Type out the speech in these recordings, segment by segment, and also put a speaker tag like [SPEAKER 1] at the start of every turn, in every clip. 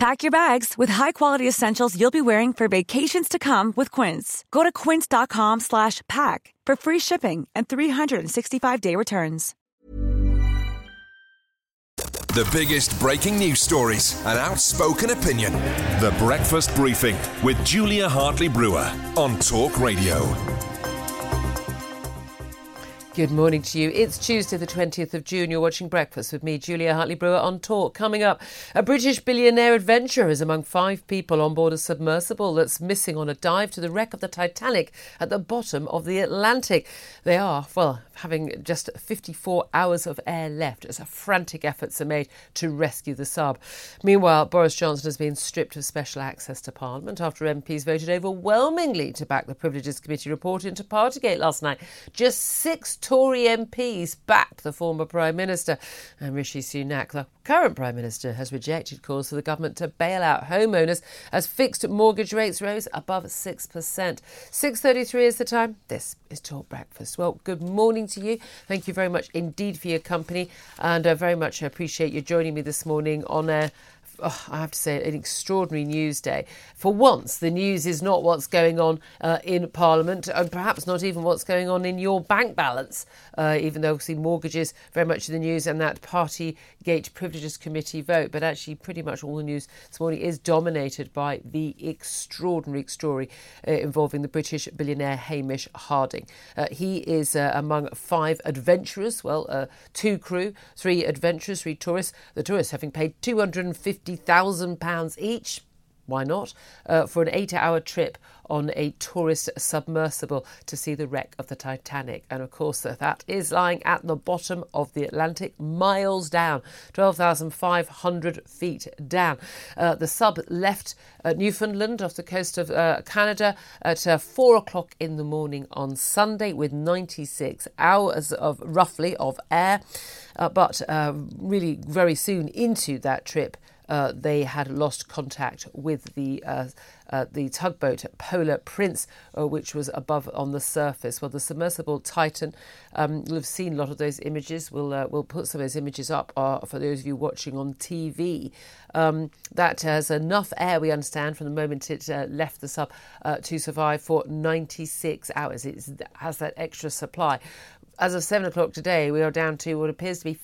[SPEAKER 1] Pack your bags with high-quality essentials you'll be wearing for vacations to come with Quince. Go to quince.com slash pack for free shipping and 365-day returns.
[SPEAKER 2] The biggest breaking news stories and outspoken opinion. The Breakfast Briefing with Julia Hartley Brewer on Talk Radio.
[SPEAKER 3] Good morning to you. It's Tuesday, the 20th of June. You're watching Breakfast with me, Julia Hartley Brewer, on Talk. Coming up, a British billionaire adventurer is among five people on board a submersible that's missing on a dive to the wreck of the Titanic at the bottom of the Atlantic. They are, well, having just 54 hours of air left as frantic efforts are made to rescue the sub. Meanwhile, Boris Johnson has been stripped of special access to Parliament after MPs voted overwhelmingly to back the Privileges Committee report into Partygate last night. Just six Tory MPs back the former Prime Minister. And Rishi Sunak, the current Prime Minister, has rejected calls for the government to bail out homeowners as fixed mortgage rates rose above 6%. 6.33 is the time. This is Talk Breakfast. Well, good morning to you. Thank you very much indeed for your company. And I very much appreciate you joining me this morning on a oh, I have to say, an extraordinary news day. For once, the news is not what's going on uh, in Parliament, and perhaps not even what's going on in your bank balance, uh, even though obviously mortgages very much in the news and that Party Gate Privileges Committee vote. But actually, pretty much all the news this morning is dominated by the extraordinary story uh, involving the British billionaire Hamish Harding. Uh, he is uh, among five adventurers, well, uh, two crew, three adventurers, three tourists. The tourists having paid 250 £50,000 each. Why not? Uh, for an eight hour trip on a tourist submersible to see the wreck of the Titanic. And of course, that is lying at the bottom of the Atlantic, miles down, 12,500 feet down. Uh, the sub left uh, Newfoundland off the coast of uh, Canada at uh, four o'clock in the morning on Sunday with 96 hours of roughly of air. Uh, but really, very soon into that trip, uh, they had lost contact with the uh, uh, the tugboat Polar Prince, uh, which was above on the surface. Well, the submersible Titan, um, you'll have seen a lot of those images. We'll uh, we'll put some of those images up uh, for those of you watching on TV. Um, that has enough air, we understand, from the moment it left the sub to survive for 96 hours. It has that extra supply as of seven o'clock today, we are down to what appears to be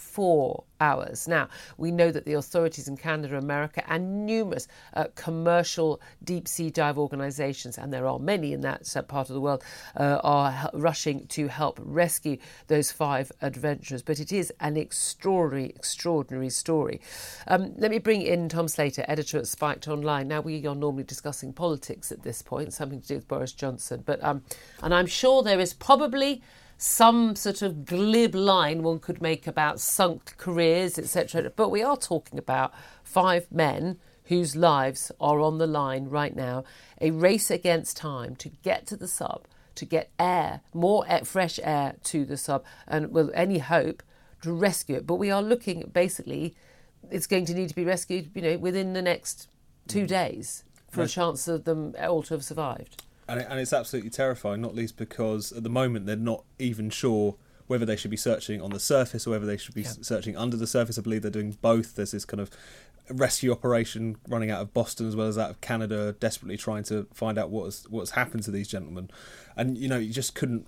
[SPEAKER 3] 54 hours. Now, we know that the authorities in Canada, America, and numerous uh, commercial deep sea dive organisations, and there are many in that uh, part of the world, uh, are rushing to help rescue those five adventurers. But it is an extraordinary, extraordinary story. Um, let me bring in Tom Slater, editor at Spiked Online. Now, we are normally discussing politics at this point, something to do with Boris Johnson, but um, and I'm sure there is probably some sort of glib line one could make about sunk careers, etc. But we are talking about five men whose lives are on the line right now, a race against time to get to the sub, to get air, more air, fresh air to the sub, and with any hope to rescue it. But we are looking basically, it's going to need to be rescued, you know, within the next two days for a chance of them all to have survived
[SPEAKER 4] and, it, and it's absolutely terrifying. Not least because at the moment they're not even sure whether they should be searching on the surface or whether they should be yeah. searching under the surface. I believe they're doing both. There's this kind of rescue operation running out of Boston as well as out of Canada, desperately trying to find out what's what's happened to these gentlemen. And you know, you just couldn't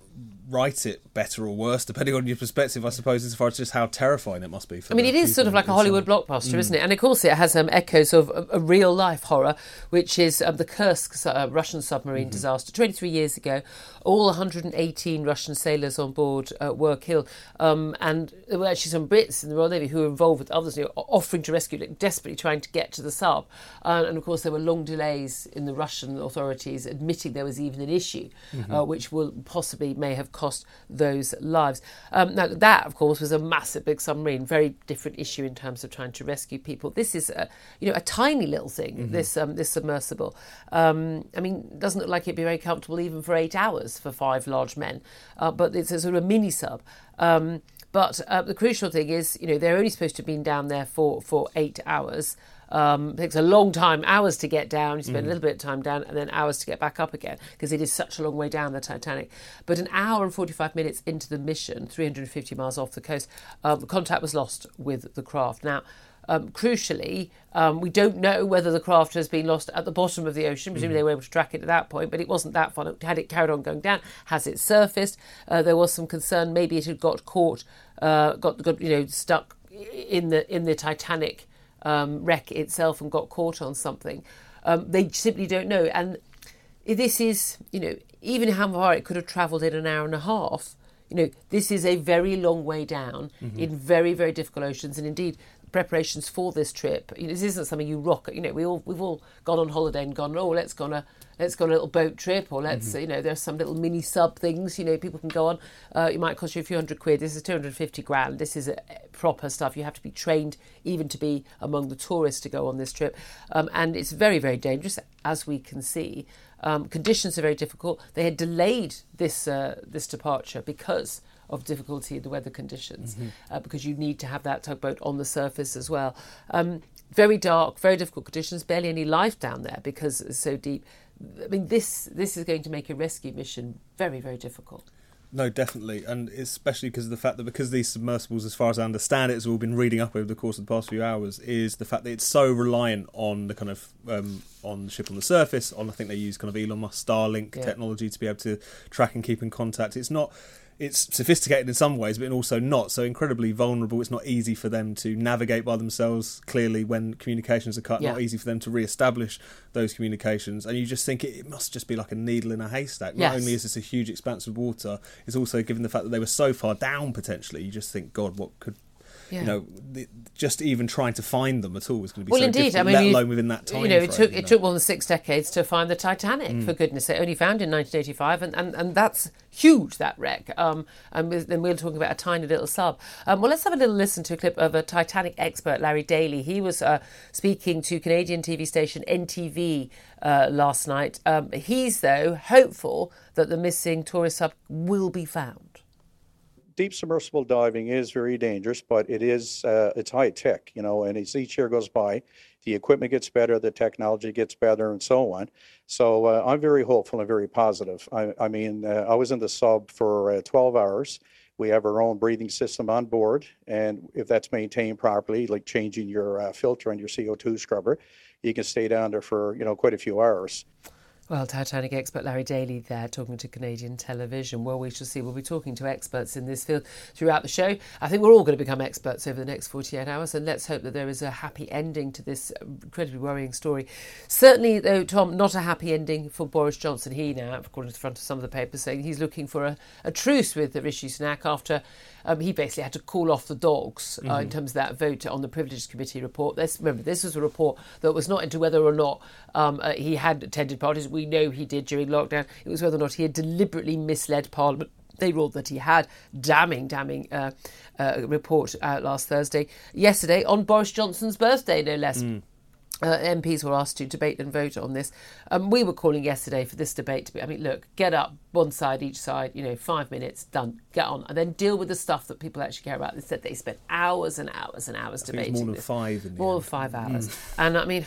[SPEAKER 4] write it better or worse, depending on your perspective, I suppose, as far as just how terrifying it must be.
[SPEAKER 3] I mean, it is sort of like a Hollywood blockbuster, mm. isn't it? And of course, it has um, echoes of a, a real life horror, which is um, the Kursk uh, Russian submarine mm-hmm. disaster 23 years ago. All 118 Russian sailors on board uh, were were killed. Um, and there were actually some Brits in the Royal Navy who were involved with others, you know, offering to rescue, like, desperately trying to get to the sub. Uh, and of course, there were long delays in the Russian authorities admitting there was even an issue, mm-hmm. uh, which will possibly may have cost those lives. Um, now, that, of course, was a massive big submarine, very different issue in terms of trying to rescue people. This is, a, you know, a tiny little thing. Mm-hmm. This um, this submersible. Um, I mean, doesn't look like it'd be very comfortable even for eight hours for five large men, uh, but it's a sort of a mini sub. Um, but uh, the crucial thing is, you know, they're only supposed to have been down there for, for eight hours. Um, it takes a long time, hours to get down. You spend mm. a little bit of time down, and then hours to get back up again because it is such a long way down the Titanic. But an hour and forty-five minutes into the mission, 350 miles off the coast, um, contact was lost with the craft. Now. Um, crucially, um, we don't know whether the craft has been lost at the bottom of the ocean. Presumably, mm they were able to track it at that point, but it wasn't that far. Had it carried on going down, has it surfaced? Uh, there was some concern maybe it had got caught, uh, got, got you know stuck in the in the Titanic um, wreck itself and got caught on something. Um, they simply don't know. And this is, you know, even how far it could have travelled in an hour and a half, you know, this is a very long way down mm-hmm. in very, very difficult oceans. And indeed, preparations for this trip. You know, this isn't something you rock. You know, we all we've all gone on holiday and gone, oh, let's go on a let's go on a little boat trip, or let's mm-hmm. you know, there's some little mini sub things. You know, people can go on. Uh, it might cost you a few hundred quid. This is 250 grand. This is a, proper stuff. You have to be trained even to be among the tourists to go on this trip, um, and it's very very dangerous, as we can see. Um, conditions are very difficult. They had delayed this uh, this departure because of difficulty in the weather conditions mm-hmm. uh, because you need to have that tugboat on the surface as well. Um, very dark, very difficult conditions, barely any life down there because it's so deep. I mean, this this is going to make a rescue mission very, very difficult.
[SPEAKER 4] No, definitely, and especially because of the fact that because these submersibles, as far as I understand it, as we've been reading up over the course of the past few hours, is the fact that it's so reliant on the kind of um, on the ship on the surface. On I think they use kind of Elon Musk Starlink yeah. technology to be able to track and keep in contact. It's not it's sophisticated in some ways, but also not. So incredibly vulnerable. It's not easy for them to navigate by themselves. Clearly, when communications are cut, yeah. not easy for them to re-establish those communications. And you just think it, it must just be like a needle in a haystack. Not yes. only is this a huge expanse of water, it's also given the fact that they were so far down potentially. You just think, God, what could yeah. You know, the, just even trying to find them at all was going to be
[SPEAKER 3] well,
[SPEAKER 4] so
[SPEAKER 3] indeed.
[SPEAKER 4] I
[SPEAKER 3] mean,
[SPEAKER 4] let alone within that time.
[SPEAKER 3] You know, it took it took more than six decades to find the Titanic. Mm. For goodness' sake, only found in 1985, and, and, and that's huge. That wreck. Um, and then we're talking about a tiny little sub. Um, well, let's have a little listen to a clip of a Titanic expert, Larry Daly. He was uh, speaking to Canadian TV station NTV uh, last night. Um, he's though hopeful that the missing tourist sub will be found
[SPEAKER 5] deep submersible diving is very dangerous, but it is uh, it's high tech, you know. And as each year goes by, the equipment gets better, the technology gets better, and so on. So uh, I'm very hopeful and very positive. I, I mean, uh, I was in the sub for uh, 12 hours. We have our own breathing system on board, and if that's maintained properly, like changing your uh, filter and your CO2 scrubber, you can stay down there for you know quite a few hours.
[SPEAKER 3] Well, Titanic expert Larry Daly there talking to Canadian television. Well, we shall see. We'll be talking to experts in this field throughout the show. I think we're all going to become experts over the next 48 hours, and let's hope that there is a happy ending to this incredibly worrying story. Certainly, though, Tom, not a happy ending for Boris Johnson. He now, according to the front of some of the papers, saying he's looking for a, a truce with Rishi Sunak after um, he basically had to call off the dogs uh, mm-hmm. in terms of that vote on the Privileges Committee report. This, remember, this was a report that was not into whether or not um, uh, he had attended parties. We know he did during lockdown. It was whether or not he had deliberately misled Parliament. They ruled that he had. Damning, damning uh, uh report out last Thursday. Yesterday, on Boris Johnson's birthday, no less. Mm. Uh, MPs were asked to debate and vote on this. Um, we were calling yesterday for this debate to be. I mean, look, get up, one side each side. You know, five minutes, done, get on, and then deal with the stuff that people actually care about. They said they spent hours and hours and hours debating.
[SPEAKER 4] more than
[SPEAKER 3] this.
[SPEAKER 4] five.
[SPEAKER 3] more than five hours, mm. and I mean.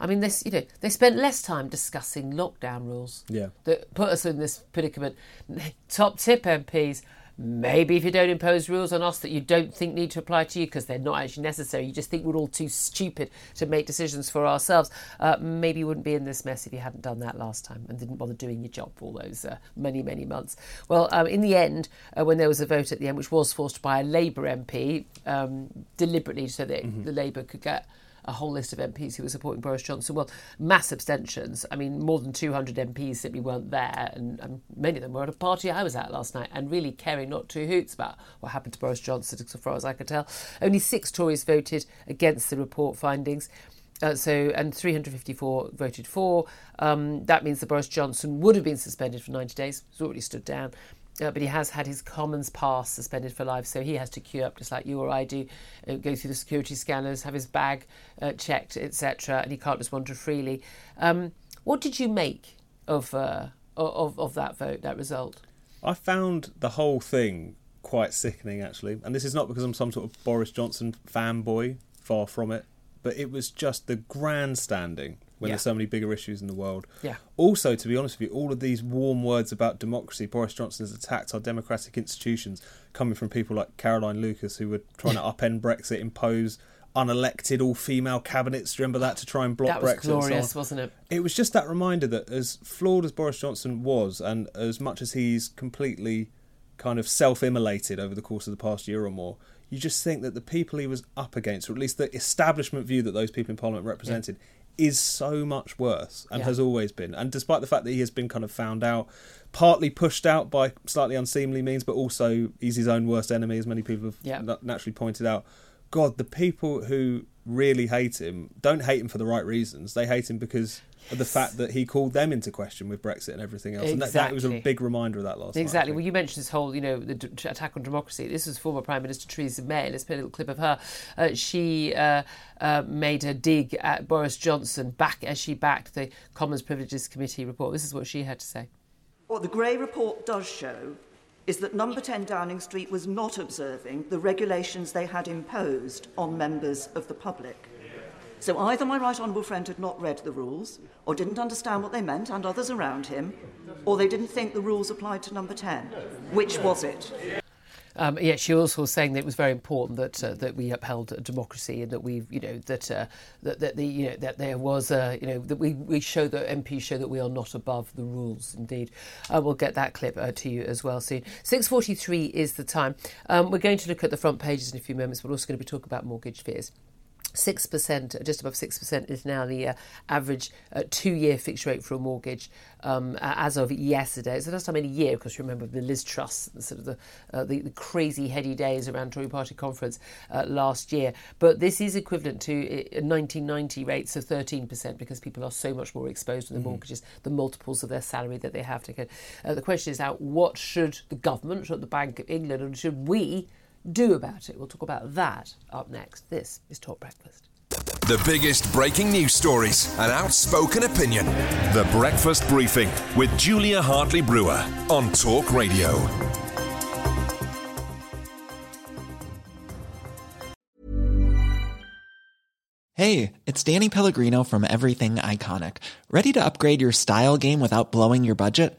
[SPEAKER 3] I mean, this you know they spent less time discussing lockdown rules.
[SPEAKER 4] Yeah,
[SPEAKER 3] that put us in this predicament. Top tip, MPs: Maybe if you don't impose rules on us that you don't think need to apply to you because they're not actually necessary, you just think we're all too stupid to make decisions for ourselves. Uh, maybe you wouldn't be in this mess if you hadn't done that last time and didn't bother doing your job for all those uh, many, many months. Well, um, in the end, uh, when there was a vote at the end, which was forced by a Labour MP um, deliberately so that mm-hmm. the Labour could get a whole list of MPs who were supporting Boris Johnson. Well, mass abstentions. I mean, more than 200 MPs simply weren't there, and, and many of them were at a party I was at last night and really caring not two hoots about what happened to Boris Johnson, so far as I could tell. Only six Tories voted against the report findings. Uh, so, and 354 voted for. Um, that means that Boris Johnson would have been suspended for 90 days. He's already stood down. Uh, but he has had his Commons pass suspended for life, so he has to queue up just like you or I do, uh, go through the security scanners, have his bag uh, checked, etc., and he can't just wander freely. Um, what did you make of, uh, of of that vote, that result?
[SPEAKER 4] I found the whole thing quite sickening, actually, and this is not because I'm some sort of Boris Johnson fanboy, far from it but it was just the grandstanding when yeah. there's so many bigger issues in the world.
[SPEAKER 3] Yeah.
[SPEAKER 4] Also, to be honest with you, all of these warm words about democracy, Boris Johnson has attacked our democratic institutions, coming from people like Caroline Lucas, who were trying to upend Brexit, impose unelected all-female cabinets. Remember that to try and block
[SPEAKER 3] that was
[SPEAKER 4] Brexit.
[SPEAKER 3] Glorious, so wasn't it?
[SPEAKER 4] It was just that reminder that as flawed as Boris Johnson was, and as much as he's completely kind of self-immolated over the course of the past year or more, you just think that the people he was up against, or at least the establishment view that those people in Parliament represented, yeah. Is so much worse and yeah. has always been. And despite the fact that he has been kind of found out, partly pushed out by slightly unseemly means, but also he's his own worst enemy, as many people have
[SPEAKER 3] yeah.
[SPEAKER 4] naturally pointed out. God, the people who really hate him don't hate him for the right reasons. They hate him because of the fact that he called them into question with Brexit and everything else. Exactly. And that, that was a big reminder of that last
[SPEAKER 3] Exactly.
[SPEAKER 4] Night,
[SPEAKER 3] well, you mentioned this whole, you know, the d- attack on democracy. This was former Prime Minister Theresa May. Let's play a little clip of her. Uh, she uh, uh, made a dig at Boris Johnson back as she backed the Commons Privileges Committee report. This is what she had to say.
[SPEAKER 6] What the Gray report does show is that number 10 Downing Street was not observing the regulations they had imposed on members of the public. So either my right honourable friend had not read the rules, or didn't understand what they meant and others around him, or they didn't think the rules applied to number 10. Which was it?
[SPEAKER 3] Um, yeah, she also was saying that it was very important that uh, that we upheld democracy and that we, you know, that uh, that, that the you know that there was, uh, you know, that we, we show that MPs show that we are not above the rules. Indeed, uh, we'll get that clip uh, to you as well soon. Six forty three is the time. Um, we're going to look at the front pages in a few moments. We're also going to be talking about mortgage fears. 6%, just above 6% is now the uh, average uh, two year fixed rate for a mortgage um, as of yesterday. It's the first time in a year, because you remember the Liz Truss, sort of the, uh, the, the, crazy heady days around Tory Party conference uh, last year. But this is equivalent to 1990 uh, rates of 13% because people are so much more exposed to the mm-hmm. mortgages, the multiples of their salary that they have to get. Uh, the question is now, what should the government, should the Bank of England, and should we do about it. We'll talk about that up next. This is Talk Breakfast.
[SPEAKER 2] The biggest breaking news stories and outspoken opinion. The Breakfast Briefing with Julia Hartley Brewer on Talk Radio.
[SPEAKER 7] Hey, it's Danny Pellegrino from Everything Iconic. Ready to upgrade your style game without blowing your budget?